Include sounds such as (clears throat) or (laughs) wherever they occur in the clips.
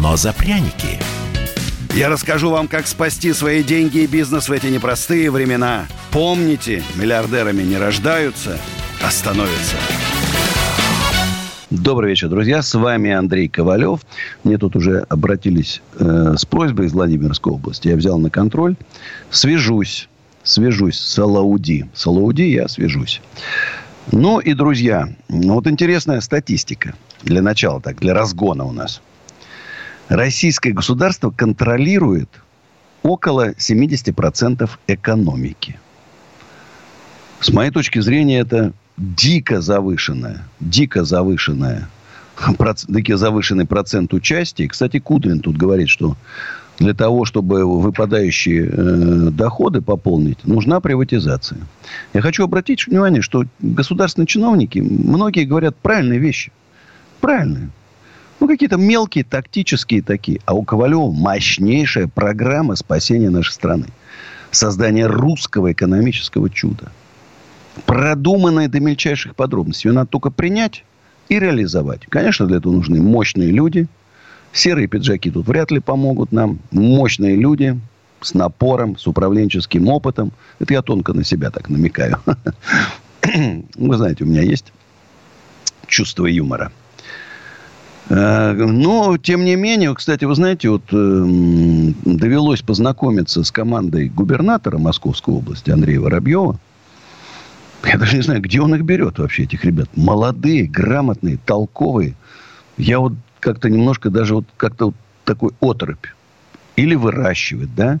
но за пряники. Я расскажу вам, как спасти свои деньги и бизнес в эти непростые времена. Помните, миллиардерами не рождаются, а становятся. Добрый вечер, друзья. С вами Андрей Ковалев. Мне тут уже обратились э, с просьбой из Владимирской области. Я взял на контроль. Свяжусь. Свяжусь с Алауди. С Алауди я свяжусь. Ну и, друзья, ну вот интересная статистика. Для начала так, для разгона у нас. Российское государство контролирует около 70% экономики. С моей точки зрения, это дико завышенная, дико завышенная, дико завышенный процент участия. Кстати, Кудрин тут говорит, что для того, чтобы выпадающие э, доходы пополнить, нужна приватизация. Я хочу обратить внимание, что государственные чиновники, многие говорят правильные вещи. Правильные. Ну, какие-то мелкие, тактические такие. А у Ковалева мощнейшая программа спасения нашей страны. Создание русского экономического чуда. Продуманная до мельчайших подробностей. Ее надо только принять и реализовать. Конечно, для этого нужны мощные люди. Серые пиджаки тут вряд ли помогут нам. Мощные люди с напором, с управленческим опытом. Это я тонко на себя так намекаю. (clears throat) Вы знаете, у меня есть чувство юмора. Э, но, тем не менее, кстати, вы знаете, вот э, довелось познакомиться с командой губернатора Московской области Андрея Воробьева. Я даже не знаю, где он их берет вообще, этих ребят. Молодые, грамотные, толковые. Я вот как-то немножко даже вот как-то вот такой отрыбь. Или выращивает, да?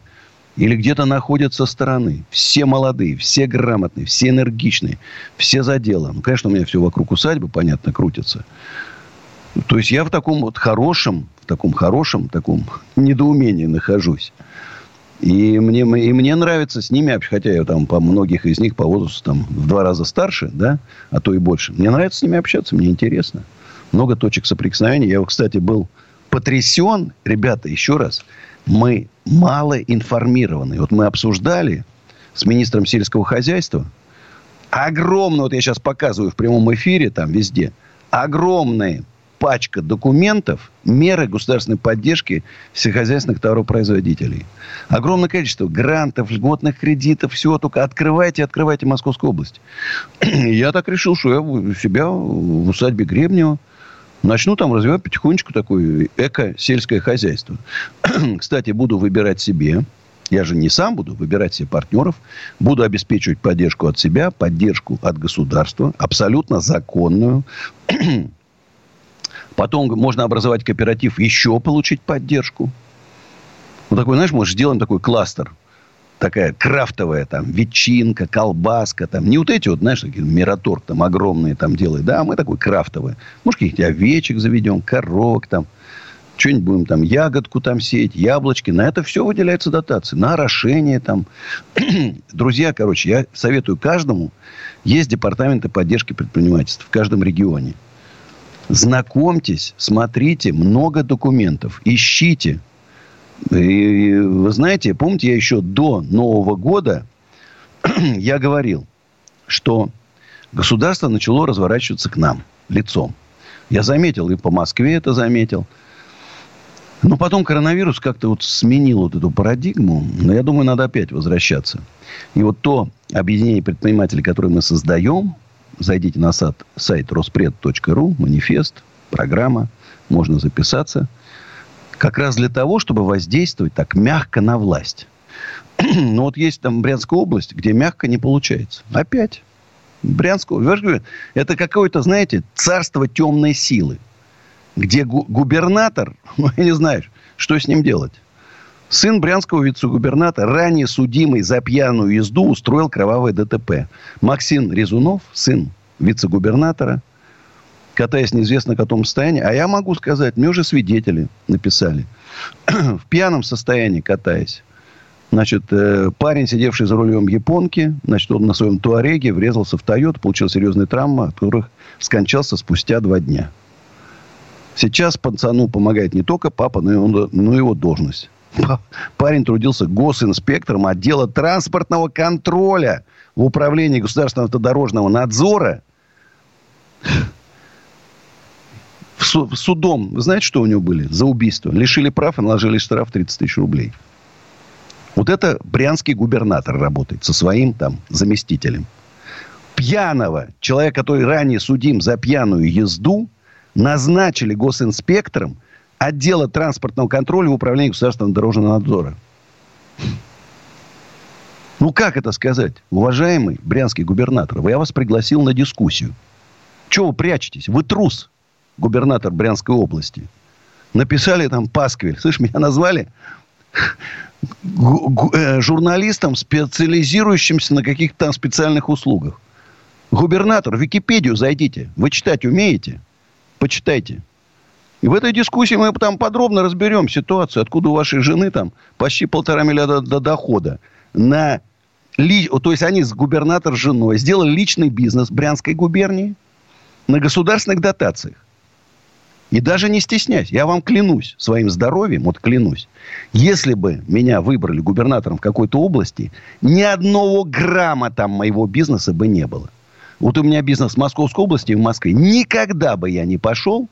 Или где-то находят со стороны. Все молодые, все грамотные, все энергичные, все за дело. Ну, конечно, у меня все вокруг усадьбы, понятно, крутится. То есть я в таком вот хорошем, в таком хорошем, таком недоумении нахожусь. И мне, и мне нравится с ними, хотя я там по многих из них по возрасту там в два раза старше, да, а то и больше. Мне нравится с ними общаться, мне интересно. Много точек соприкосновения. Я, кстати, был потрясен. Ребята, еще раз, мы мало информированы. Вот мы обсуждали с министром сельского хозяйства огромное, вот я сейчас показываю в прямом эфире, там везде, огромные пачка документов, меры государственной поддержки сельскохозяйственных товаропроизводителей. Огромное количество грантов, льготных кредитов, всего. Только открывайте, открывайте Московскую область. (clears throat) Я так решил, что я у себя в усадьбе Гребнева начну там развивать потихонечку такое эко-сельское хозяйство. (clears throat) Кстати, буду выбирать себе я же не сам буду выбирать себе партнеров. Буду обеспечивать поддержку от себя, поддержку от государства, абсолютно законную. (clears throat) Потом можно образовать кооператив, еще получить поддержку. Вот такой, знаешь, может, сделаем такой кластер. Такая крафтовая, там, ветчинка, колбаска, там. Не вот эти вот, знаешь, такие мираторг там огромные там делают. Да, мы такой крафтовый. Может, каких-то овечек заведем, коровок там. Что-нибудь будем там, ягодку там сеять, яблочки. На это все выделяется дотации. На орошение там. (clears throat) Друзья, короче, я советую каждому. Есть департаменты поддержки предпринимательства в каждом регионе. Знакомьтесь, смотрите, много документов, ищите. И, вы знаете, помните, я еще до Нового года (clears throat) я говорил, что государство начало разворачиваться к нам лицом. Я заметил, и по Москве это заметил. Но потом коронавирус как-то вот сменил вот эту парадигму. Но я думаю, надо опять возвращаться. И вот то объединение предпринимателей, которое мы создаем, зайдите на сайт, сайт роспред.ру, манифест, программа, можно записаться. Как раз для того, чтобы воздействовать так мягко на власть. (clears throat) Но вот есть там Брянская область, где мягко не получается. Опять. Брянскую. Это какое-то, знаете, царство темной силы. Где губернатор, (laughs) ну, я не знаю, что с ним делать. Сын брянского вице-губернатора, ранее судимый за пьяную езду, устроил кровавое ДТП. Максим Резунов, сын вице-губернатора, катаясь неизвестно в каком состоянии. А я могу сказать, мне уже свидетели написали. (clears throat) в пьяном состоянии катаясь. Значит, э, парень, сидевший за рулем японки, значит, он на своем туареге врезался в Тойоту, получил серьезные травмы, от которых скончался спустя два дня. Сейчас пацану помогает не только папа, но и, он, но и его должность. Парень трудился госинспектором отдела транспортного контроля в управлении государственного автодорожного надзора. Судом, вы знаете, что у него были? За убийство. Лишили прав и наложили штраф 30 тысяч рублей. Вот это брянский губернатор работает со своим там заместителем. Пьяного человека, который ранее судим за пьяную езду, назначили госинспектором отдела транспортного контроля в управлении государственного дорожного надзора. Ну, как это сказать? Уважаемый брянский губернатор, я вас пригласил на дискуссию. Чего вы прячетесь? Вы трус, губернатор Брянской области. Написали там пасквиль. Слышь, меня назвали э, журналистом, специализирующимся на каких-то там специальных услугах. Губернатор, в Википедию зайдите. Вы читать умеете? Почитайте. И в этой дискуссии мы там подробно разберем ситуацию, откуда у вашей жены там почти полтора миллиарда до дохода. На ли, то есть они с губернатор с женой сделали личный бизнес Брянской губернии на государственных дотациях. И даже не стесняюсь, я вам клянусь своим здоровьем, вот клянусь, если бы меня выбрали губернатором в какой-то области, ни одного грамма там моего бизнеса бы не было. Вот у меня бизнес в Московской области, в Москве. Никогда бы я не пошел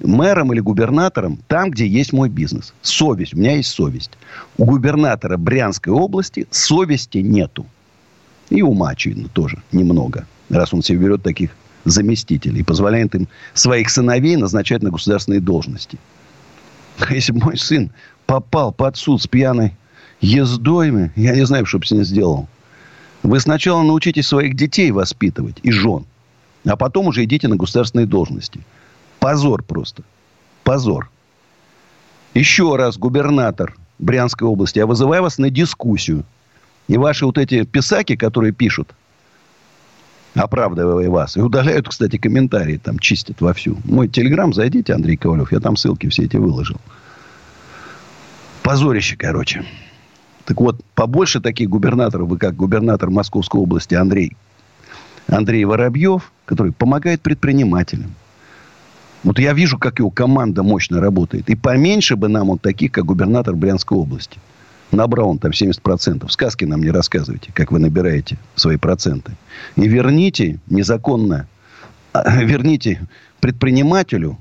мэром или губернатором там, где есть мой бизнес. Совесть. У меня есть совесть. У губернатора Брянской области совести нету. И ума, очевидно, тоже немного. Раз он себе берет таких заместителей и позволяет им своих сыновей назначать на государственные должности. А (laughs) если бы мой сын попал под суд с пьяной ездой, я не знаю, что бы с ним сделал. Вы сначала научитесь своих детей воспитывать и жен, а потом уже идите на государственные должности – Позор просто. Позор. Еще раз, губернатор Брянской области, я вызываю вас на дискуссию. И ваши вот эти писаки, которые пишут, оправдывая вас, и удаляют, кстати, комментарии, там чистят вовсю. Мой телеграм, зайдите, Андрей Ковалев, я там ссылки все эти выложил. Позорище, короче. Так вот, побольше таких губернаторов, вы как губернатор Московской области Андрей, Андрей Воробьев, который помогает предпринимателям, вот я вижу, как его команда мощно работает. И поменьше бы нам вот таких, как губернатор Брянской области. Набрал он там 70%. Сказки нам не рассказывайте, как вы набираете свои проценты. И верните незаконно, а, (laughs) верните предпринимателю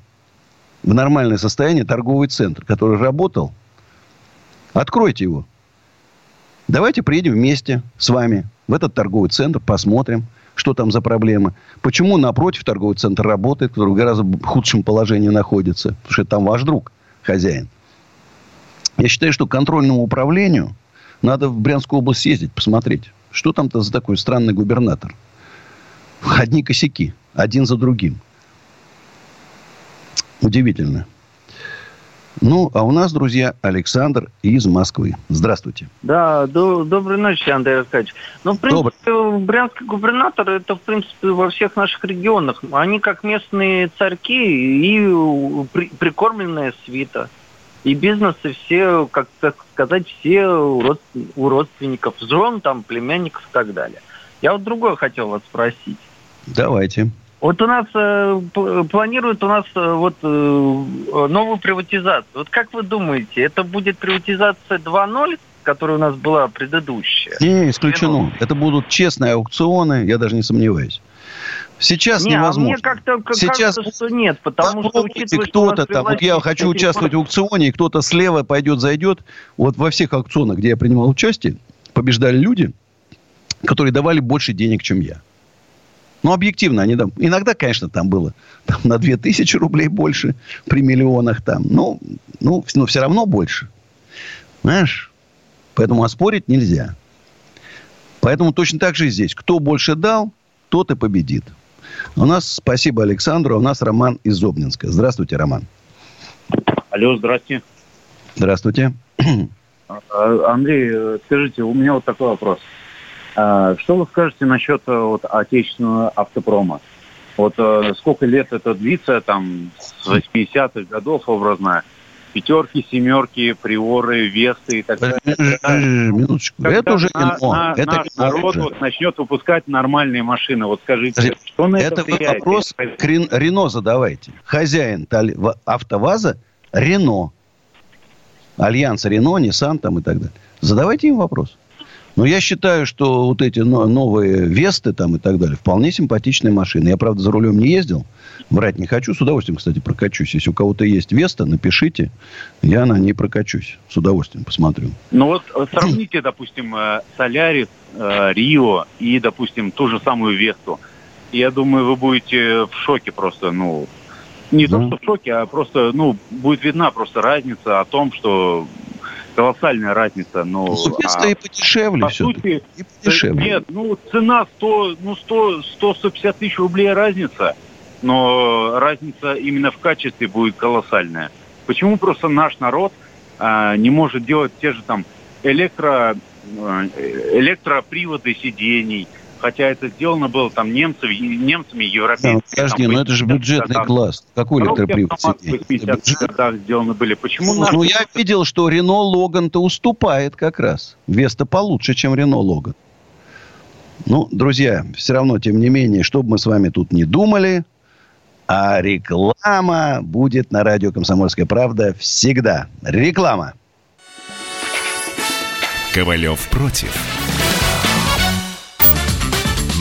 в нормальное состояние торговый центр, который работал. Откройте его. Давайте приедем вместе с вами в этот торговый центр, посмотрим, что там за проблема. Почему напротив торговый центр работает, который в гораздо худшем положении находится. Потому что там ваш друг, хозяин. Я считаю, что контрольному управлению надо в Брянскую область съездить, посмотреть. Что там-то за такой странный губернатор? Одни косяки. Один за другим. Удивительно. Ну, а у нас, друзья, Александр из Москвы. Здравствуйте. Да, до, доброй ночи, Андрей Аркадьевич. Ну, в принципе, Добрый. брянский губернатор, это, в принципе, во всех наших регионах. Они как местные царьки и при, прикормленная свита. И бизнесы все, как так сказать, все у родственников, жен, там, племянников и так далее. Я вот другое хотел вас спросить. Давайте. Вот у нас э, планируют у нас э, вот э, новую приватизацию. Вот как вы думаете, это будет приватизация 2.0, которая у нас была предыдущая? Не, исключено. Это будут честные аукционы, я даже не сомневаюсь. Сейчас не, невозможно. А мне как-то Сейчас кажется, что нет, потому что кто-то там, вот я хочу участвовать в аукционе, и кто-то слева пойдет, зайдет. Вот во всех аукционах, где я принимал участие, побеждали люди, которые давали больше денег, чем я. Ну, объективно они там... Иногда, конечно, там было там, на 2000 рублей больше при миллионах там. Ну, ну, но все равно больше. Знаешь? Поэтому оспорить нельзя. Поэтому точно так же и здесь. Кто больше дал, тот и победит. У нас, спасибо Александру, у нас Роман из Обнинска. Здравствуйте, Роман. Алло, здравствуйте. Здравствуйте. А, Андрей, скажите, у меня вот такой вопрос. А, что вы скажете насчет э, вот, отечественного автопрома? Вот э, сколько лет это длится, там, с 80-х годов образно, пятерки, семерки, приоры, весты и так далее. Минуточку. Когда это уже на, Рено. на- это наш Рено народ уже. вот начнет выпускать нормальные машины. Вот скажите, Подожди, что на это, Это влияет? вопрос к Рен- Рено задавайте. Хозяин АвтоВАЗа Рено. Альянс Рено, Nissan там и так далее. Задавайте им вопрос. Но я считаю, что вот эти но- новые Весты там и так далее вполне симпатичные машины. Я, правда, за рулем не ездил. Врать не хочу. С удовольствием, кстати, прокачусь. Если у кого-то есть Веста, напишите. Я на ней прокачусь. С удовольствием посмотрю. Ну вот э, сравните, допустим, э, Солярис, э, Рио и, допустим, ту же самую Весту. Я думаю, вы будете в шоке просто, ну, не то, Ну. что в шоке, а просто, ну, будет видна просто разница о том, что колоссальная разница, ну, Ну, Веста а и подешевле по все. сути, И подешевле. Нет, ну цена 100, ну 100, 100-150 тысяч рублей разница, но разница именно в качестве будет колоссальная. Почему просто наш народ а, не может делать те же там электро, э, электроприводы сидений, хотя это сделано было там немцами, немцами Да, европейцами. ну, подожди, там, ну это же 80-х бюджетный годах. класс. Какой электропривод автомат сидеть? в 80-х годах сделаны были. Почему Ну, ну, я видел, что Рено Логан-то уступает как раз. Веста получше, чем Рено Логан. Ну, друзья, все равно, тем не менее, что бы мы с вами тут не думали, а реклама будет на радио «Комсомольская правда» всегда. Реклама. Ковалев против.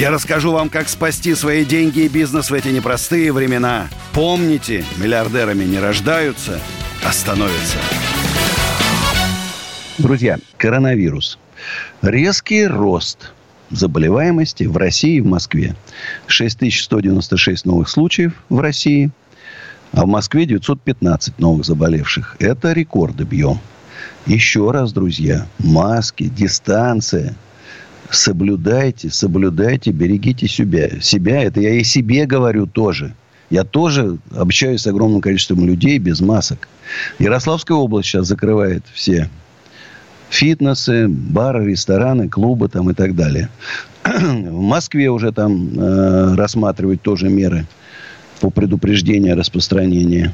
Я расскажу вам, как спасти свои деньги и бизнес в эти непростые времена. Помните, миллиардерами не рождаются, а становятся. Друзья, коронавирус. Резкий рост заболеваемости в России и в Москве. 6196 новых случаев в России, а в Москве 915 новых заболевших. Это рекорды бьем. Еще раз, друзья, маски, дистанция. Соблюдайте, соблюдайте, берегите себя. Себя, это я и себе говорю тоже. Я тоже общаюсь с огромным количеством людей без масок. Ярославская область сейчас закрывает все фитнесы, бары, рестораны, клубы там и так далее. (clears throat) В Москве уже там э, рассматривают тоже меры по предупреждению распространения.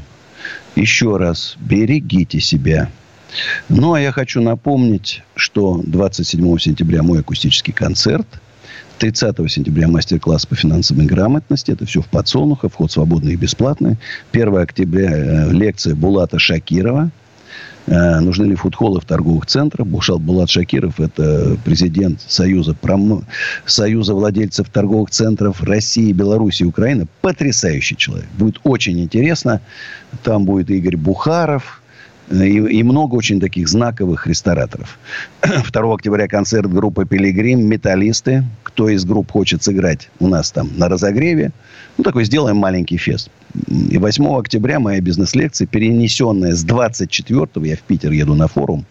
Еще раз, берегите себя. Ну, а я хочу напомнить, что 27 сентября мой акустический концерт. 30 сентября мастер-класс по финансовой грамотности. Это все в подсолнухах. Вход свободный и бесплатный. 1 октября э, лекция Булата Шакирова. Э, нужны ли фудхоллы в торговых центрах? Бушал Булат Шакиров – это президент Союза, промо... Союза владельцев торговых центров России, Беларуси Украины. Потрясающий человек. Будет очень интересно. Там будет Игорь Бухаров, и, и много очень таких знаковых рестораторов. (clears throat) 2 октября концерт группы «Пилигрим», «Металлисты». Кто из групп хочет сыграть у нас там на разогреве? Ну, такой сделаем маленький фест. И 8 октября моя бизнес-лекция, перенесенная с 24-го, я в Питер еду на форум,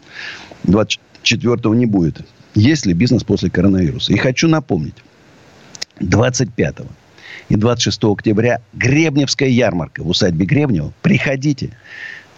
24-го не будет. Есть ли бизнес после коронавируса? И хочу напомнить, 25 и 26 октября Гребневская ярмарка в усадьбе Гребнева. Приходите.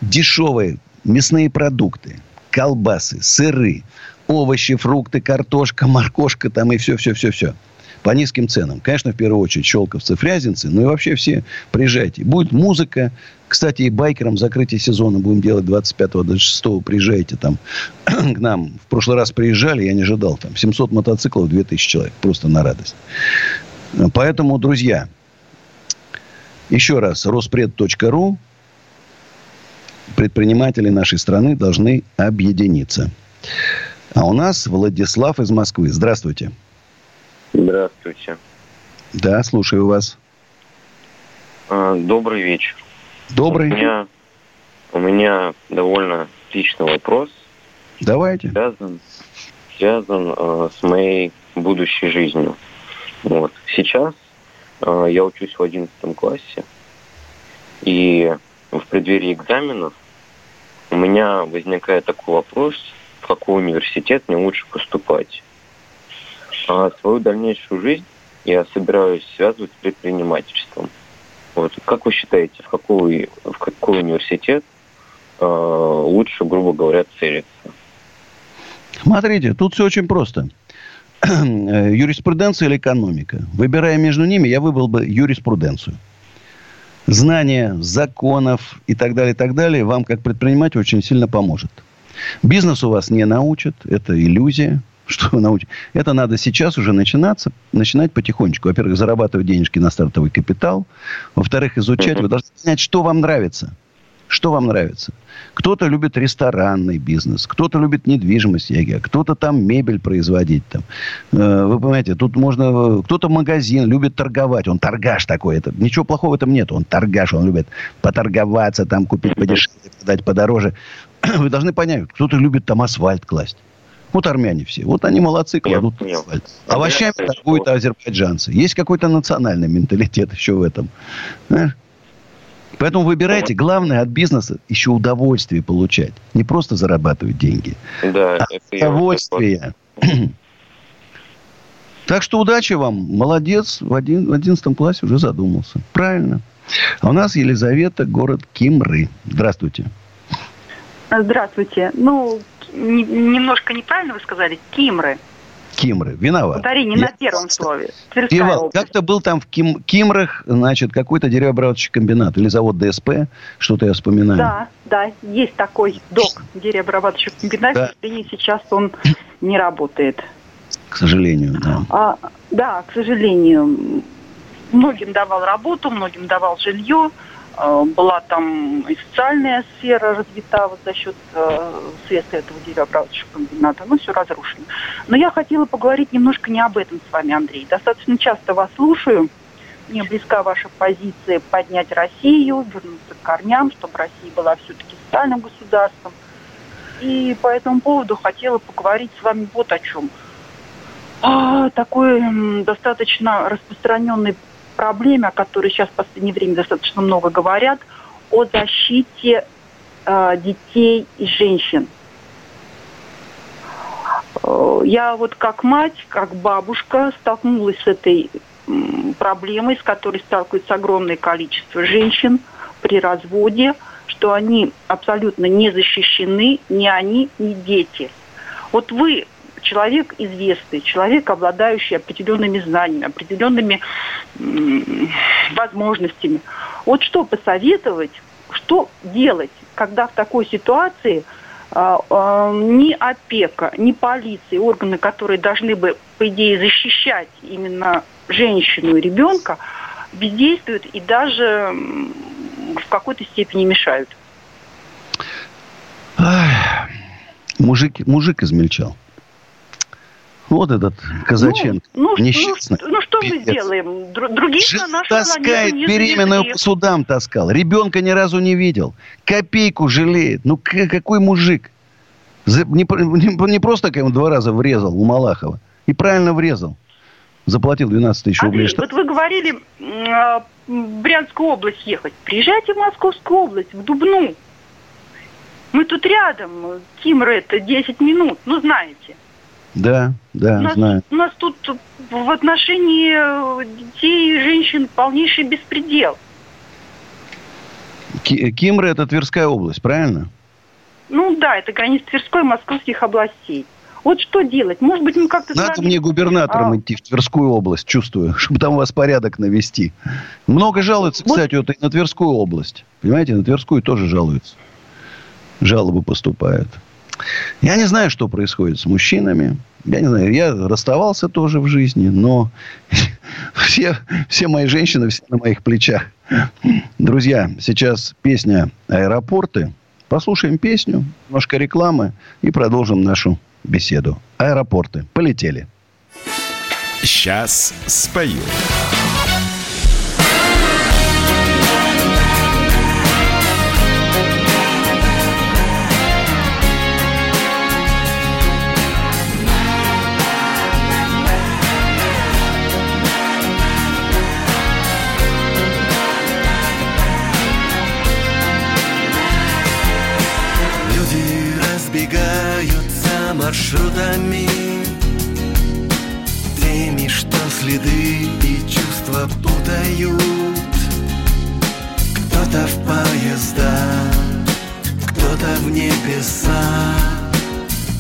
Дешевые мясные продукты, колбасы, сыры, овощи, фрукты, картошка, моркошка там и все-все-все-все. По низким ценам. Конечно, в первую очередь щелковцы, фрязинцы, ну и вообще все приезжайте. Будет музыка. Кстати, и байкерам закрытие сезона будем делать 25-го, 26-го. Приезжайте там (clears throat) к нам. В прошлый раз приезжали, я не ожидал. Там 700 мотоциклов, 2000 человек. Просто на радость. Поэтому, друзья, еще раз, Роспред.ру предприниматели нашей страны должны объединиться. А у нас Владислав из Москвы. Здравствуйте. Здравствуйте. Да, слушаю вас. А, Добрый вечер. Добрый. У меня, у меня довольно личный вопрос, Давайте. связан, связан э, с моей будущей жизнью. Вот. Сейчас э, я учусь в 11 классе, и в преддверии экзаменов у меня возникает такой вопрос, в какой университет мне лучше поступать. А свою дальнейшую жизнь я собираюсь связывать с предпринимательством. Вот. Как вы считаете, в какой, в какой университет э, лучше, грубо говоря, целиться? Смотрите, тут все очень просто. (clears throat) Юриспруденция или экономика. Выбирая между ними, я выбрал бы юриспруденцию. Знание законов и так далее, и так далее вам, как предприниматель, очень сильно поможет. Бизнес у вас не научат, это иллюзия (laughs) что вы научите. Это надо сейчас уже начинаться, начинать потихонечку. Во-первых, зарабатывать денежки на стартовый капитал. Во-вторых, изучать. Вы должны понять, что вам нравится. Что вам нравится? Кто-то любит ресторанный бизнес, кто-то любит недвижимость, ЕГЭ, кто-то там мебель производить. Там. Э, вы понимаете, тут можно... Кто-то магазин любит торговать, он торгаш такой. Это, ничего плохого в этом нет, он торгаш, он любит поторговаться, там купить подешевле, продать подороже. (clears throat) Вы должны понять, кто-то любит там асфальт класть. Вот армяне все. Вот они молодцы, кладут нет, асфальт. Нет. Овощами торгуют азербайджанцы. Есть какой-то национальный менталитет еще в этом. Знаешь? Поэтому выбирайте. Главное от бизнеса еще удовольствие получать. Не просто зарабатывать деньги. Да, а удовольствие. (clears throat) Так что удачи вам. Молодец. В, один, в 11 классе уже задумался. Правильно. А у нас Елизавета, город Кимры. Здравствуйте. Здравствуйте. Ну, не, немножко неправильно вы сказали. Кимры. Кимры. Виноват. Ударение Я... на первом слове. Пивал, как-то был там в Ким... Кимрах, значит, какой-то деревообрабатывающий комбинат или завод ДСП, что-то я вспоминаю. Да, да, есть такой док, деревообрабатывающий комбинат, да. и сейчас он не работает. К сожалению, да. А, да, к сожалению. Многим давал работу, многим давал жилье. Э, была там и социальная сфера развита вот за счет э, средств этого деревообрабатывающего комбината, но все разрушено. Но я хотела поговорить немножко не об этом с вами, Андрей. Достаточно часто вас слушаю. Мне близка ваша позиция поднять Россию, вернуться к корням, чтобы Россия была все-таки социальным государством. И по этому поводу хотела поговорить с вами вот о чем. А, такой достаточно распространенный проблеме, о которой сейчас в последнее время достаточно много говорят, о защите э, детей и женщин. Э, я вот как мать, как бабушка столкнулась с этой проблемой, с которой сталкивается огромное количество женщин при разводе, что они абсолютно не защищены, ни они, ни дети. Вот вы человек известный, человек, обладающий определенными знаниями, определенными возможностями. Вот что посоветовать, что делать, когда в такой ситуации а, ни опека, ни полиция, органы, которые должны бы, по идее, защищать именно женщину и ребенка, бездействуют и даже в какой-то степени мешают. Мужик, мужик измельчал. Вот этот Казаченко. Ну, ну, несчастный. Ну, ну что Пипец. мы сделаем? Других Жена на таскает, беременную по судам таскал. Ребенка ни разу не видел. Копейку жалеет. Ну, какой мужик? Не, не, не просто как ему два раза врезал у Малахова. И правильно врезал. Заплатил 12 тысяч рублей. Андрей, вот вы говорили э, в Брянскую область ехать. Приезжайте в Московскую область, в Дубну. Мы тут рядом. Кимра это 10 минут. Ну, знаете. Да, да, у нас, знаю. У нас тут в отношении э, детей и женщин полнейший беспредел. Кимра – это Тверская область, правильно? Ну да, это граница Тверской и Московских областей. Вот что делать? Может быть, мы как-то... Надо мне губернатором а... идти в Тверскую область, чувствую, (laughs) чтобы там у вас порядок навести. Много жалуются, кстати, вот, вот и на Тверскую область. Понимаете, на Тверскую тоже жалуются. Жалобы поступают. Я не знаю, что происходит с мужчинами. Я не знаю, я расставался тоже в жизни, но (laughs) все, все мои женщины, все на моих плечах. Друзья, сейчас песня «Аэропорты». Послушаем песню, немножко рекламы и продолжим нашу беседу. «Аэропорты». Полетели. Сейчас спою. маршрутами путают Кто-то в поезда, кто-то в небеса.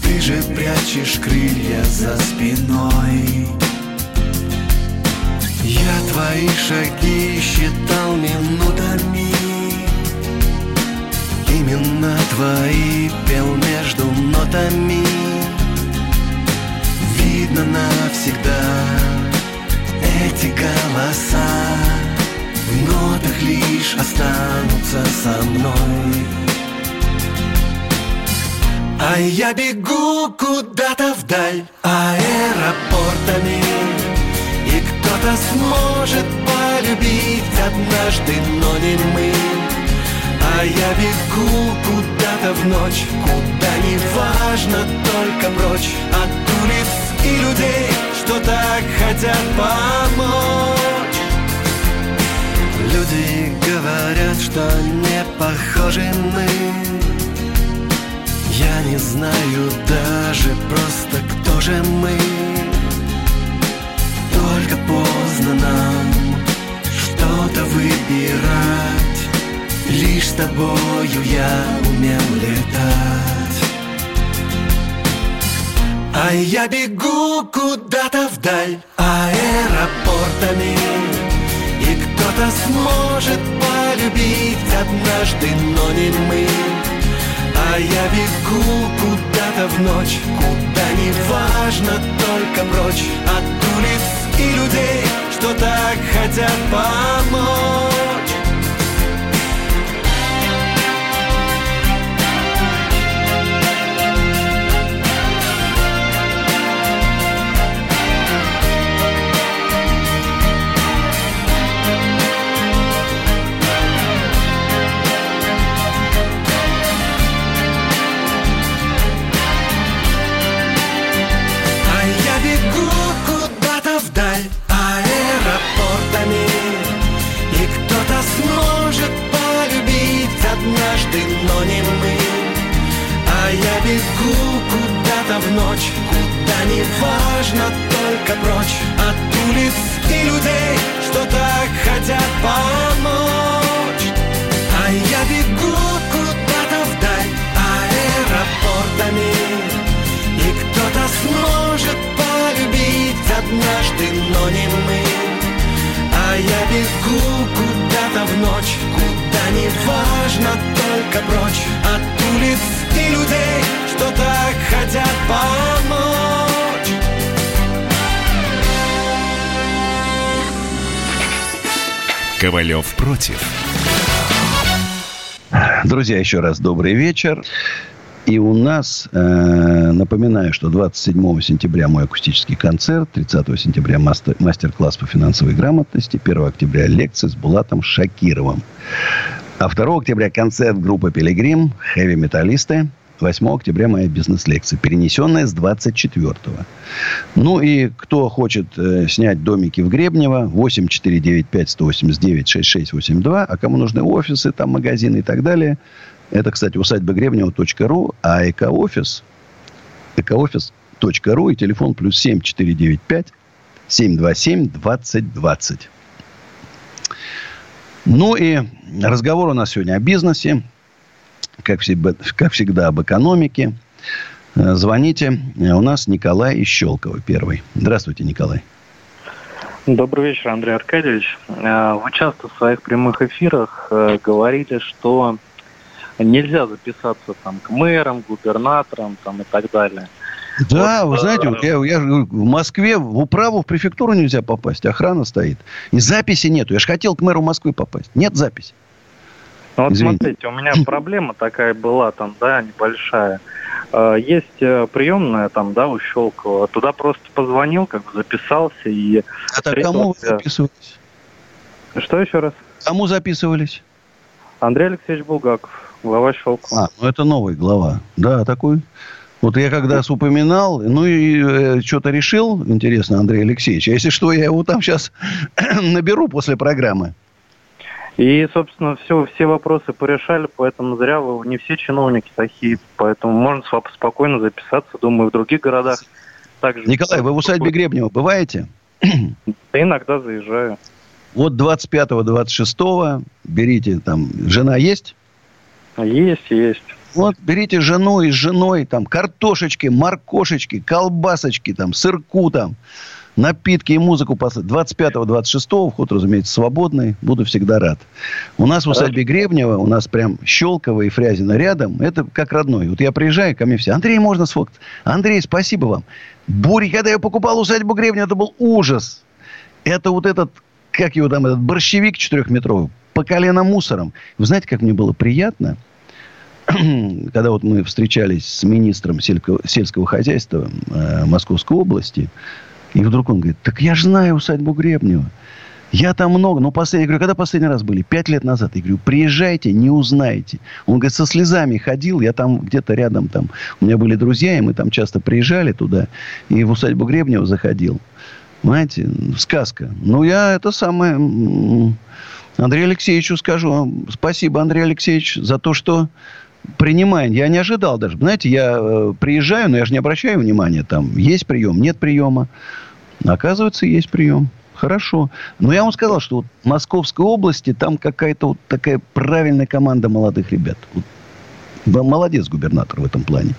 Ты же прячешь крылья за спиной. Я твои шаги считал минутами. Именно твои пел между нотами. Видно навсегда эти голоса. В нотах лишь останутся со мной. А я бегу куда-то вдаль аэропортами. И кто-то сможет полюбить однажды, но не мы. А я бегу куда-то в ночь Куда не важно, только прочь От улиц и людей, что так хотят помочь. Люди говорят, что не похожи мы. Я не знаю даже просто, кто же мы. Только поздно нам что-то выбирать. Лишь с тобою я умел летать А я бегу куда-то вдаль аэропортами. И кто-то сможет полюбить однажды, но не мы. А я бегу куда-то в ночь Куда не важно, только прочь От улиц и людей, что так хотят помочь Друзья, еще раз добрый вечер. И у нас, э, напоминаю, что 27 сентября мой акустический концерт, 30 сентября мастер, мастер-класс по финансовой грамотности, 1 октября лекция с Булатом Шакировым. А 2 октября концерт группы «Пилигрим», хэви-металлисты. 8 октября моя бизнес-лекция, перенесенная с 24-го. Ну и кто хочет э, снять домики в Гребнево, 8 495 189 6682, а кому нужны офисы, там магазины и так далее, это, кстати, усадьба Гребнева.ру, а экоофис, экоофис.ру и телефон плюс 7 495 727 2020. Ну и разговор у нас сегодня о бизнесе, как всегда, как всегда об экономике. Э, звоните. У нас Николай из Щелкова первый. Здравствуйте, Николай. Добрый вечер, Андрей Аркадьевич. Э, вы часто в своих прямых эфирах э, говорили, что нельзя записаться там к мэрам, губернаторам там, и так далее. Да, вот, вы знаете, вот я, я в Москве в управу, в префектуру нельзя попасть, охрана стоит. И записи нету. Я же хотел к мэру Москвы попасть. Нет записи. Ну, вот Извините. смотрите, у меня проблема такая была там, да, небольшая. А, есть э, приемная там, да, у Щелкова. Туда просто позвонил, как бы записался и... А так кому вы записывались? Что еще раз? Кому записывались? Андрей Алексеевич Булгаков, глава Щелкова. А, ну это новый глава. Да, такой вот я когда упоминал, ну и э, что-то решил, интересно, Андрей Алексеевич. А если что, я его там сейчас (clears throat) наберу после программы. И, собственно, все, все вопросы порешали, поэтому зря вы не все чиновники такие, поэтому можно спокойно записаться, думаю, в других городах. Также Николай, вы в усадьбе Гребнева бываете? (clears throat) Да иногда заезжаю. Вот 25-26 берите там, жена есть? Есть, есть. Вот берите жену и с женой там картошечки, моркошечки, колбасочки, там, сырку там, напитки и музыку послать. 25-26 вход, разумеется, свободный. Буду всегда рад. У нас в усадьбе Гребнева, у нас прям Щелково и Фрязино рядом. Это как родной. Вот я приезжаю, ко мне все. Андрей, можно сфоткать? Андрей, спасибо вам. Бури, когда я покупал усадьбу Гребнева, это был ужас. Это вот этот, как его там, этот борщевик четырехметровый, по колено мусором. Вы знаете, как мне было приятно (clears throat) – когда вот мы встречались с министром сельского, сельского хозяйства э, Московской области, и вдруг он говорит, так я же знаю усадьбу Гребнева. Я там много, но последний, я говорю, когда последний раз были? Пять лет назад. Я говорю, приезжайте, не узнаете. Он говорит, со слезами ходил, я там где-то рядом там, у меня были друзья, и мы там часто приезжали туда, и в усадьбу Гребнева заходил. Знаете, сказка. Ну, я это самое... Андрею Алексеевичу скажу, спасибо, Андрей Алексеевич, за то, что принимаем. Я не ожидал даже. Знаете, я э, приезжаю, но я же не обращаю внимания. Там есть прием, нет приема. Оказывается, есть прием. Хорошо. Но я вам сказал, что вот в Московской области там какая-то вот такая правильная команда молодых ребят. Вот, молодец губернатор в этом плане.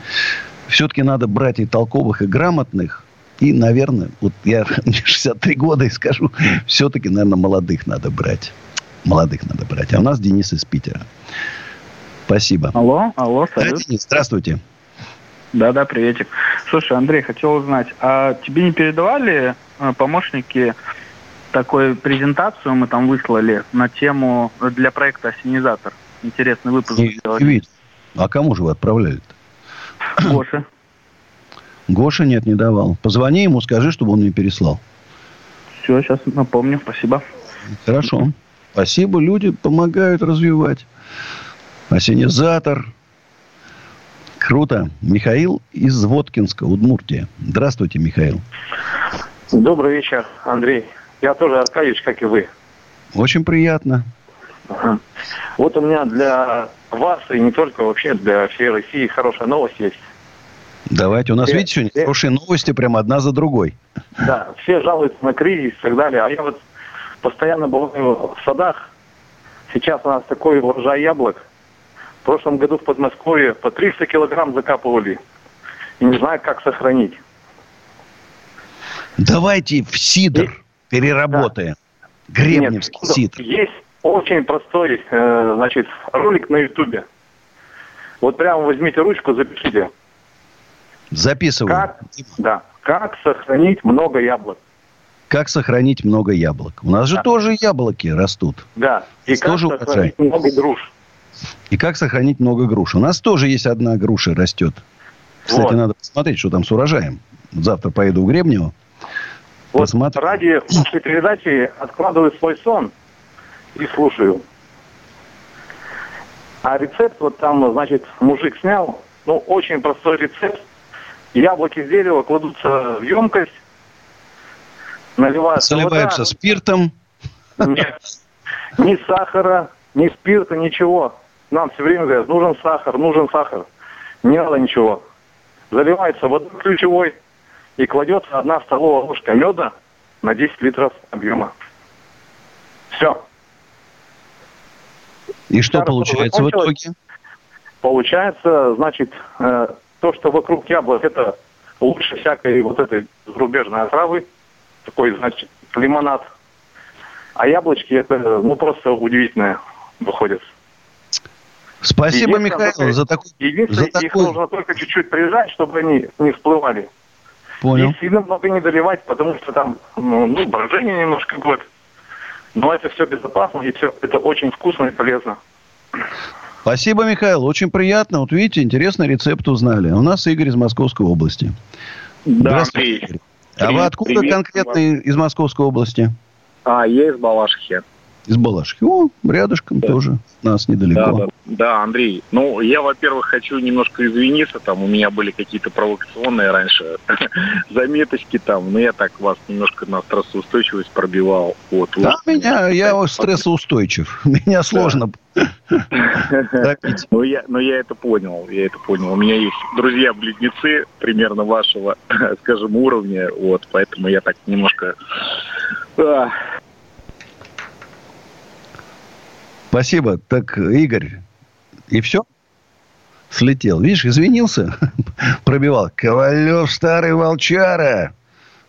Все-таки надо брать и толковых, и грамотных. И, наверное, вот я (laughs) 63 года и скажу, все-таки, наверное, молодых надо брать. Молодых надо брать. А у нас Денис из Питера. Спасибо. Алло, алло, салют. Здравствуйте. Да-да, приветик. Слушай, Андрей, хотел узнать, а тебе не передавали э, помощники такую презентацию мы там выслали на тему для проекта «Осенизатор»? Интересный выпуск не, сделали. Не а кому же вы отправляли-то? Гоша. (clears throat) Гоша нет, не давал. Позвони ему, скажи, чтобы он мне переслал. Все, сейчас напомню. Спасибо. Хорошо. Спасибо, люди помогают развивать. Осенизатор. Круто. Михаил из Воткинска, Удмуртия. Здравствуйте, Михаил. Добрый вечер, Андрей. Я тоже Аркадьевич, как и вы. Очень приятно. Ага. Вот у меня для вас и не только вообще для всей России хорошая новость есть. Давайте. У нас, все, видите, сегодня все... хорошие новости прямо одна за другой. Да, все жалуются на кризис и так далее. А я вот постоянно бываю в садах. Сейчас у нас такой урожай яблок. В прошлом году в Подмосковье по 300 килограмм закапывали. И не знаю, как сохранить. Давайте в сидр есть, переработаем. Да. Гребневский Нет, сидр. Есть очень простой, э, значит, ролик на Ютубе. Вот прямо возьмите ручку, запишите. Записываю. Как, да. Как сохранить много яблок. Как сохранить много яблок. У нас же да. тоже яблоки растут. Да. И тоже как сохранить урожай. много груш. И как сохранить много груш. У нас тоже есть одна груша растет. Кстати, вот. надо посмотреть, что там с урожаем. Завтра поеду в Гребнево. Вот посмотрю. ради вашей передачи откладываю свой сон и слушаю. А рецепт вот там, значит, мужик снял. Ну, очень простой рецепт. Яблоки с дерева кладутся в емкость, наливаются Заливаются вода. спиртом. Нет, ни сахара, ни спирта, ничего. Нам все время говорят, нужен сахар, нужен сахар. Не надо ничего. Заливается водой ключевой и кладется одна столовая ложка меда на 10 литров объема. Все. И что Старость получается в итоге? Получается, значит, э, то, что вокруг яблок, это лучше всякой вот этой зарубежной отравы. Такой, значит, лимонад. А яблочки, это, ну, просто удивительное выходит. Спасибо, Михаил, за, такой, единственное, за такой... их нужно только чуть-чуть прижать, чтобы они не всплывали. Понял. И сильно много не доливать, потому что там, ну, ну брожение немножко будет. Но это все безопасно, и все это очень вкусно и полезно. Спасибо, Михаил. Очень приятно. Вот видите, интересный рецепт узнали. У нас Игорь из Московской области. Да, Здравствуйте, Игорь. А вы откуда привет, конкретно из Московской области? А, я из Балашихи. Из Балашки. О, рядышком да. тоже, нас недалеко. Да, да, да, Андрей. Ну, я, во-первых, хочу немножко извиниться. Там у меня были какие-то провокационные раньше (laughs) заметочки там, но я так вас немножко на стрессоустойчивость пробивал. Вот, да, вот. меня, я стрессоустойчив. (laughs) Меня сложно (laughs) ну я, ну, я это понял, я это понял. У меня есть друзья-близнецы примерно вашего, скажем, уровня, вот, поэтому я так немножко... А, Спасибо. Так, Игорь, и все? Слетел. Видишь, извинился, (laughs) пробивал. Ковалев старый волчара.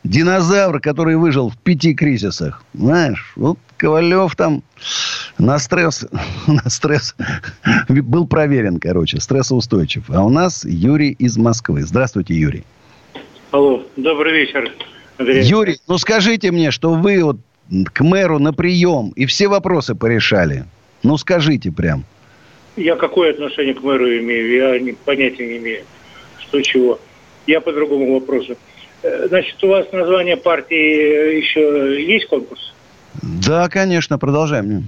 Динозавр, который выжил в пяти кризисах. Знаешь, вот Ковалев там на стресс, (laughs) на стресс был проверен, короче, стрессоустойчив. А у нас Юрий из Москвы. Здравствуйте, Юрий. Алло, добрый вечер, Андрей. Юрий, ну скажите мне, что вы вот к мэру на прием и все вопросы порешали. Ну, скажите прям. Я какое отношение к мэру имею? Я не, понятия не имею, что чего. Я по другому вопросу. Э, значит, у вас название партии еще есть конкурс? Да, конечно, продолжаем.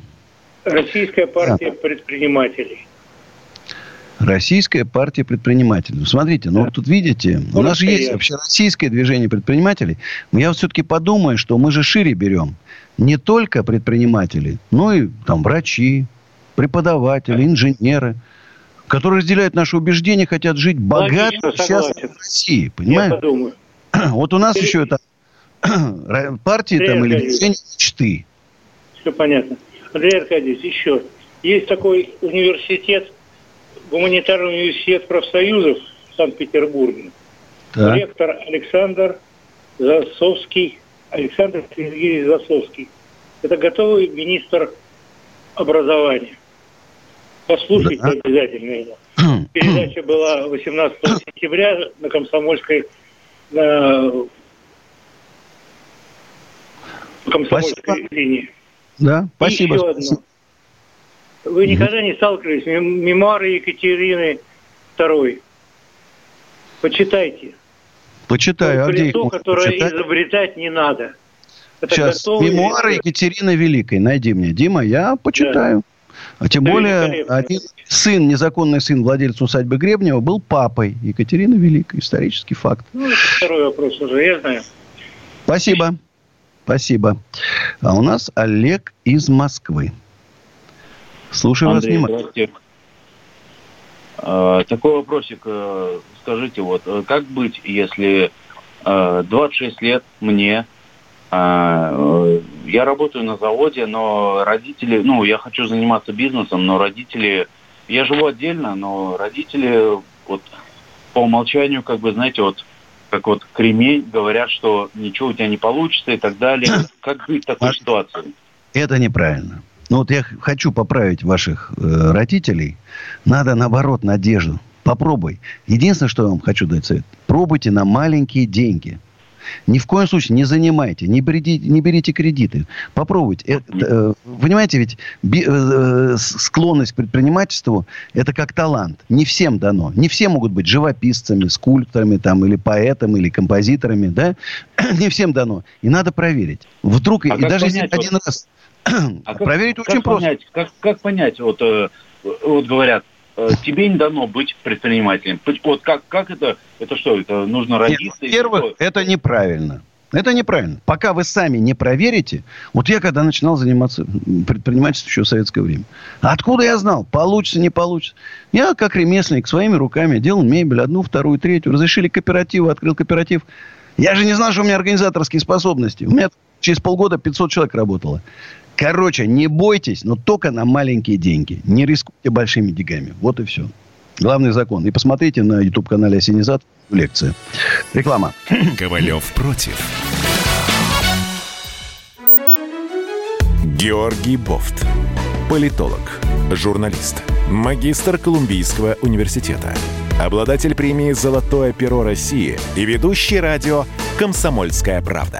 Российская партия да. предпринимателей. Российская партия предпринимателей. Ну, смотрите, ну да. тут видите, у нас же есть вообще российское движение предпринимателей. Но я вот все-таки подумаю, что мы же шире берем не только предприниматели, но и там врачи, преподаватели, инженеры, которые разделяют наши убеждения, хотят жить богато, счастливо в России. Понимаете? Я подумаю. (clears throat) Вот у нас Ты... еще это (clears throat) партии Андрей там или движение мечты. Все понятно. Андрей Аркадьевич, еще. Есть такой университет, гуманитарный университет профсоюзов в Санкт-Петербурге. Ректор Александр Засовский Александр Сергеевич Засовский. Это готовый министр образования. Послушайте да. обязательно его. (clears throat) Передача была 18 сентября на Комсомольской на Комсомольской спасибо. линии. Да, спасибо. И еще одно. Вы никогда не сталкивались мемуары Екатерины II. Почитайте. Почитаю. То лицо, которое почитать. изобретать не надо. Это Сейчас, мемуары Екатерины Великой. Найди мне. Дима, я почитаю. Да. А тем Это более, один сын, незаконный сын владельца усадьбы Гребнева, был папой Екатерины Великой. Исторический факт. Ну, это второй вопрос уже, я знаю. Спасибо. Спасибо. А у нас Олег из Москвы. Слушаю Андрей, вас внимательно. А, такой вопросик. Э, скажите, вот э, как быть, если 26 э, лет мне, я работаю на заводе, но родители, ну, я хочу заниматься бизнесом, но родители, я живу отдельно, но родители вот по умолчанию, как бы, знаете, вот как вот кремень, говорят, что ничего у тебя не получится и так далее. (coughs) Как быть в такой ситуации? Это неправильно. Ну вот я хочу поправить ваших э, родителей. Надо наоборот надежду. Попробуй. Единственное, что я вам хочу дать совет. Пробуйте на маленькие деньги. Ни в коем случае не занимайте, не берите, не берите кредиты. Попробуйте. Это, э, понимаете, ведь би, э, э склонность к предпринимательству – это как талант. Не всем дано. Не все могут быть живописцами, скульпторами там, или поэтами, или композиторами. Да? (clears throat) не всем дано. И надо проверить. Вдруг, а и даже если один раз а Проверить как, очень как просто. Понять, как, как понять, вот, э, вот говорят, э, тебе не дано быть предпринимателем. Вот как, как это, это что, это нужно родиться? Нет, во-первых, это неправильно. Это неправильно. Пока вы сами не проверите. Вот я когда начинал заниматься предпринимательством еще в советское время. Откуда я знал? Получится, не получится. Я как ремесленник своими руками делал мебель. Одну, вторую, третью. Разрешили кооперативы, открыл кооператив. Я же не знал, что у меня организаторские способности. У меня через полгода 500 человек работало. Короче, не бойтесь, но только на маленькие деньги. Не рискуйте большими деньгами. Вот и все. Главный закон. И посмотрите на YouTube-канале Осенизат лекция. Реклама. Ковалев против. Георгий Бофт. Политолог, журналист, магистр Колумбийского университета, обладатель премии «Золотое перо России» и ведущий радио «Комсомольская правда»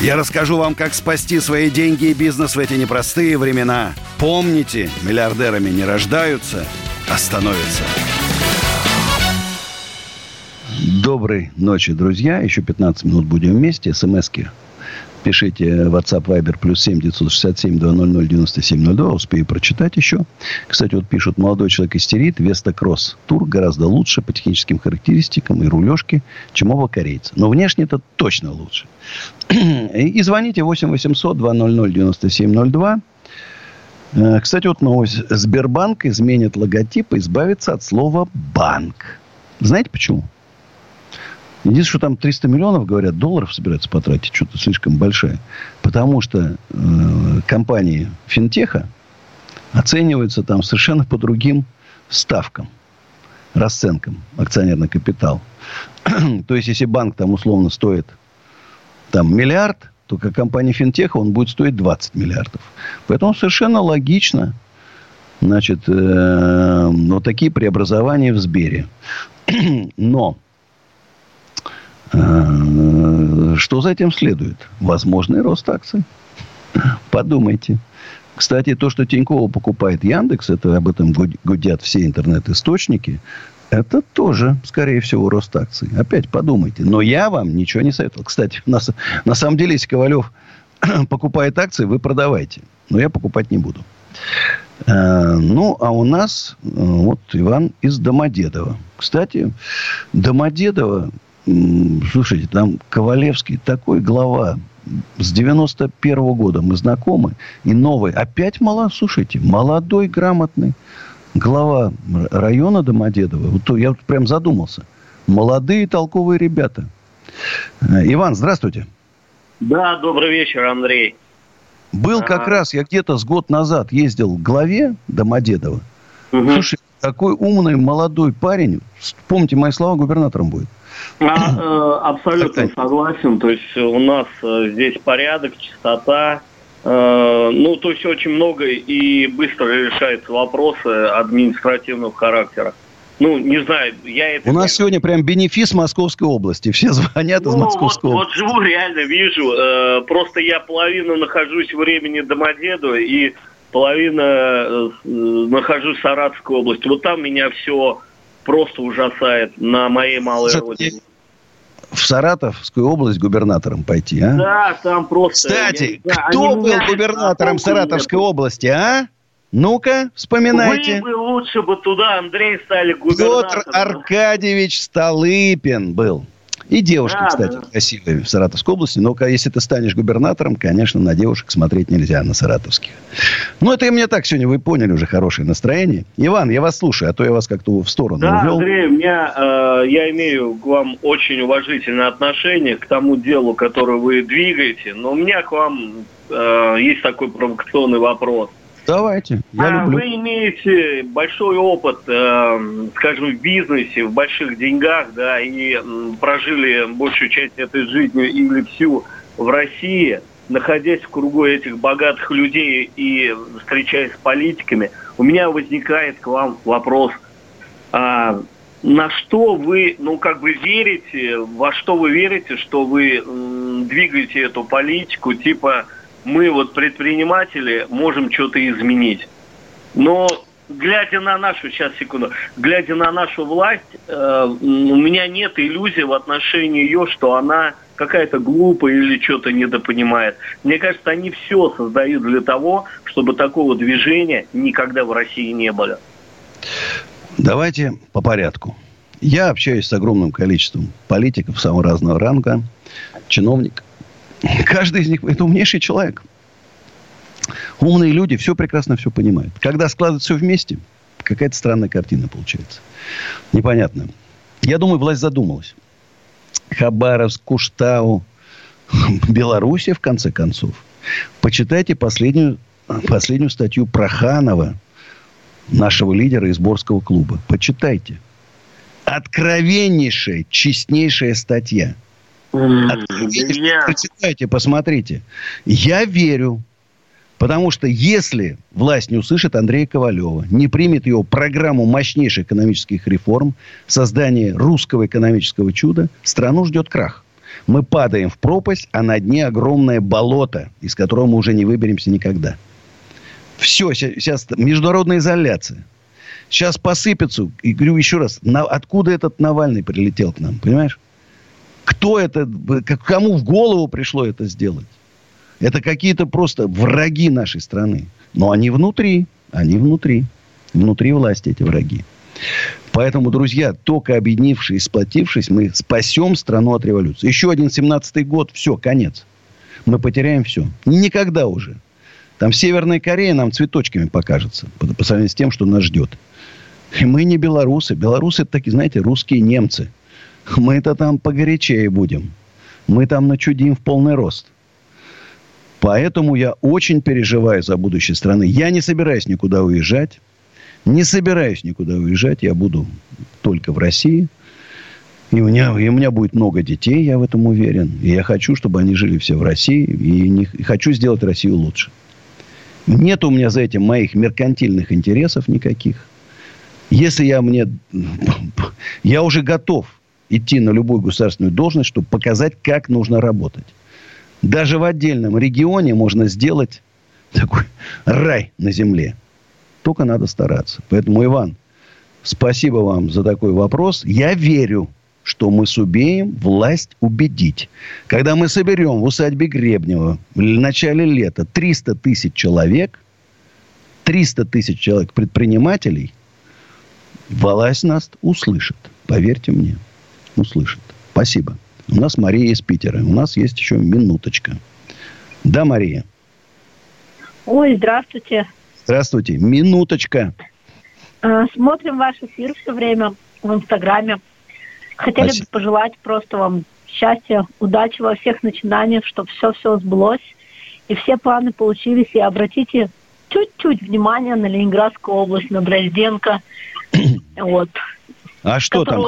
Я расскажу вам, как спасти свои деньги и бизнес в эти непростые времена. Помните, миллиардерами не рождаются, а становятся. Доброй ночи, друзья. Еще 15 минут будем вместе. СМСки пишите WhatsApp Viber плюс 7 967 200 9702. Успею прочитать еще. Кстати, вот пишут, молодой человек истерит. Веста Кросс Тур гораздо лучше по техническим характеристикам и рулежке, чем оба корейца. Но внешне это точно лучше. И звоните 8 800 200 9702. Кстати, вот новость. Сбербанк изменит логотип и избавится от слова «банк». Знаете почему? Единственное, что там 300 миллионов, говорят, долларов собираются потратить, что-то слишком большое. Потому что э, компании финтеха оцениваются там совершенно по другим ставкам, расценкам, акционерный капитал. (clears throat) То есть, если банк там условно стоит там миллиард, то как компания финтеха он будет стоить 20 миллиардов. Поэтому совершенно логично, значит, э, вот такие преобразования в Сбере. (clears throat) Но что за этим следует? Возможный рост акций. Подумайте. Кстати, то, что Тинькова покупает Яндекс, это об этом гудят все интернет-источники, это тоже, скорее всего, рост акций. Опять подумайте. Но я вам ничего не советовал. Кстати, на, на самом деле, если Ковалев (clears throat) покупает акции, вы продавайте. Но я покупать не буду. Э, ну, а у нас э, вот Иван из Домодедова. Кстати, Домодедово слушайте, там Ковалевский такой глава. С 91 -го года мы знакомы. И новый. Опять мало, слушайте, молодой, грамотный глава района Домодедово. Вот я вот прям задумался. Молодые, толковые ребята. Э, Иван, здравствуйте. Да, добрый вечер, Андрей. Был как раз, я где-то с год назад ездил к главе Домодедова. Угу. Слушай, такой умный молодой парень. Помните, мои слова губернатором будет. А, (coughs) э, абсолютно согласен. То есть у нас э, здесь порядок, чистота. Э, ну, то есть очень много и быстро решаются вопросы административного характера. Ну, не знаю, я это... У нас сегодня прям бенефис Московской области. Все звонят ну, из Московской вот, области. Вот живу, реально вижу. Просто я половину нахожусь времени Домодеду и половина нахожусь в Саратовской области. Вот там меня все просто ужасает на моей малой Что, родине. В Саратовскую область губернатором пойти, а? Да, там просто... Кстати, я, кто был губернатором Саратовской нет. области, а? Ну-ка, вспоминайте. Вы бы лучше бы туда, Андрей, стали губернатором. Петр Аркадьевич Столыпин был. И девушки, да, кстати, да. красивые в Саратовской области. Но если ты станешь губернатором, конечно, на девушек смотреть нельзя, на саратовских. Ну, это и мне так сегодня, вы поняли уже хорошее настроение. Иван, я вас слушаю, а то я вас как-то в сторону да, увел. Андрей, у меня, э, я имею к вам очень уважительное отношение к тому делу, которое вы двигаете. Но у меня к вам э, есть такой провокационный вопрос. Давайте, я а люблю. Вы имеете большой опыт, э, скажем, в бизнесе, в больших деньгах, да, и э, прожили большую часть этой жизни или всю в России, находясь в кругу этих богатых людей и встречаясь с политиками, у меня возникает к вам вопрос, а, на что вы, ну, как бы верите, во что вы верите, что вы м, двигаете эту политику, типа мы вот предприниматели можем что-то изменить. Но глядя на нашу, сейчас секунду, глядя на нашу власть, э, у меня нет иллюзий в отношении ее, что она какая-то глупая или что-то недопонимает. Мне кажется, они все создают для того, чтобы такого движения никогда в России не было. Давайте по порядку. Я общаюсь с огромным количеством политиков самого разного ранга, чиновников, Каждый из них это умнейший человек. Умные люди все прекрасно все понимают. Когда складывают все вместе, какая-то странная картина получается. Непонятно. Я думаю, власть задумалась. Хабаровск, Куштау, (laughs) Белоруссия, в конце концов. Почитайте последнюю, последнюю статью Проханова, нашего лидера из Борского клуба. Почитайте. Откровеннейшая, честнейшая статья – Прочитайте, посмотрите. Я верю Потому что если власть не услышит Андрея Ковалева, не примет его программу мощнейших экономических реформ, создание русского экономического чуда, страну ждет крах. Мы падаем в пропасть, а на дне огромное болото, из которого мы уже не выберемся никогда. Все, сейчас международная изоляция. Сейчас посыпется. И говорю еще раз, на, откуда этот Навальный прилетел к нам, понимаешь? Кто это, кому в голову пришло это сделать? Это какие-то просто враги нашей страны. Но они внутри, они внутри. Внутри власти эти враги. Поэтому, друзья, только объединившись, сплотившись, мы спасем страну от революции. Еще один 17-й год, все, конец. Мы потеряем все. Никогда уже. Там Северная Корея нам цветочками покажется по, по сравнению с тем, что нас ждет. И мы не белорусы. Белорусы это такие, знаете, русские немцы. Мы-то там погорячее будем. Мы там начудим в полный рост. Поэтому я очень переживаю за будущее страны. Я не собираюсь никуда уезжать. Не собираюсь никуда уезжать. Я буду только в России. И у, меня, и у меня будет много детей, я в этом уверен. И я хочу, чтобы они жили все в России. И, не, и хочу сделать Россию лучше. Нет у меня за этим моих меркантильных интересов никаких. Если я мне... Я уже готов идти на любую государственную должность, чтобы показать, как нужно работать. Даже в отдельном регионе можно сделать такой (laughs) рай на земле. Только надо стараться. Поэтому, Иван, спасибо вам за такой вопрос. Я верю, что мы сумеем власть убедить. Когда мы соберем в усадьбе Гребнева в начале лета 300 тысяч человек, 300 тысяч человек предпринимателей, власть нас услышит. Поверьте мне, услышит. Спасибо. У нас Мария из Питера. У нас есть еще минуточка. Да, Мария. Ой, здравствуйте. Здравствуйте. Минуточка. А, смотрим ваш эфир все время в Инстаграме. Хотели Спасибо. бы пожелать просто вам счастья, удачи во всех начинаниях, чтобы все-все сбылось, и все планы получились. И обратите чуть-чуть внимание на Ленинградскую область, на Дрозденко. (clears throat) вот. А что там?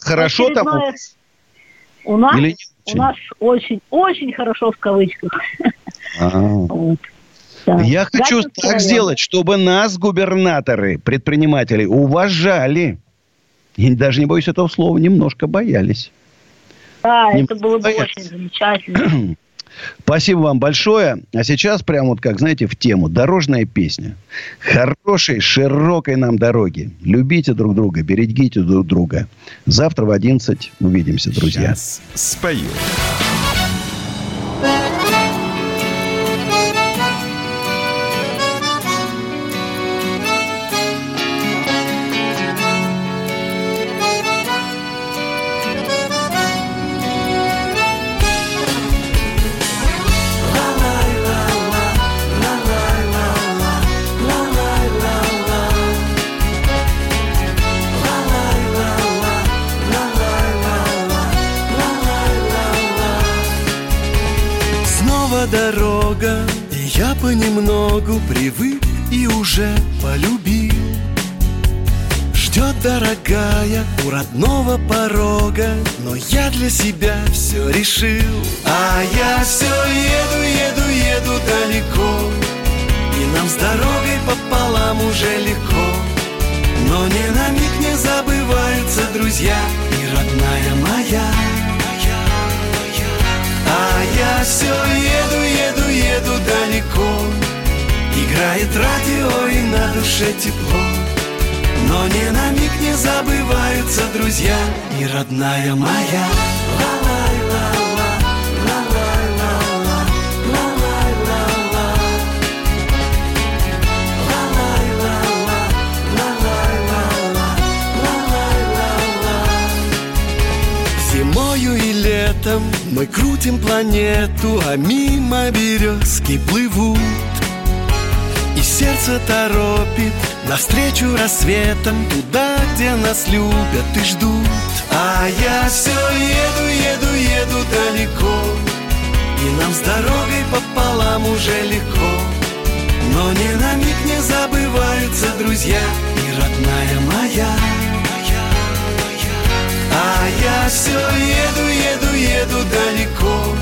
Хорошо там? У нас, у нас очень, очень хорошо в кавычках. (laughs) Вот. Да. Я хочу Гатинский так район. сделать, чтобы нас, губернаторы, предприниматели, уважали. И даже не боюсь этого слова, немножко боялись. Да, немножко это было бы боялись. очень замечательно. (clears throat) Спасибо вам большое. А сейчас прямо вот как, знаете, в тему. Дорожная песня. Хорошей, широкой нам дороги. Любите друг друга, берегите друг друга. Завтра в 11 увидимся, друзья. Сейчас спою. Себя все решил. А я все еду, еду, еду далеко. И нам с дорогой пополам уже легко. Но ни на миг не забываются друзья И родная моя. А я все еду, еду, еду далеко. Играет радио и на душе тепло. Но ни на миг не забываются друзья И родная моя летом мы крутим планету, а мимо березки плывут. И сердце торопит навстречу рассветом Туда, где нас любят и ждут А я все еду, еду, еду далеко. И нам с дорогой пополам уже легко. Но ни на миг не забываются друзья И родная моя. А я все еду, еду, еду далеко.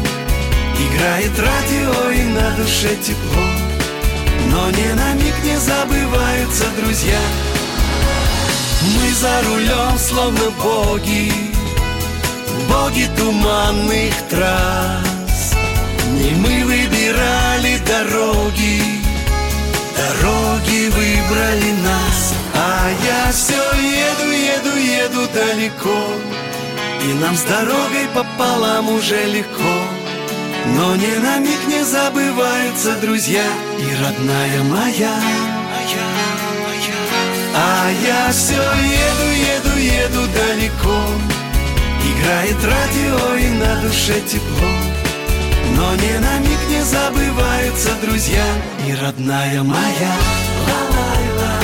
Играет радио и на душе тепло. Но ни на миг не забываются друзья. Мы за рулем, словно боги, боги туманных трасс. Не мы выбирали дороги, дороги выбрали нас. А я все еду, еду, еду далеко, и нам с дорогой пополам уже легко. Но ни на миг не забываются друзья и родная моя. А я все еду, еду, еду далеко. Играет радио и на душе тепло. Но ни на миг не забываются друзья и родная моя. И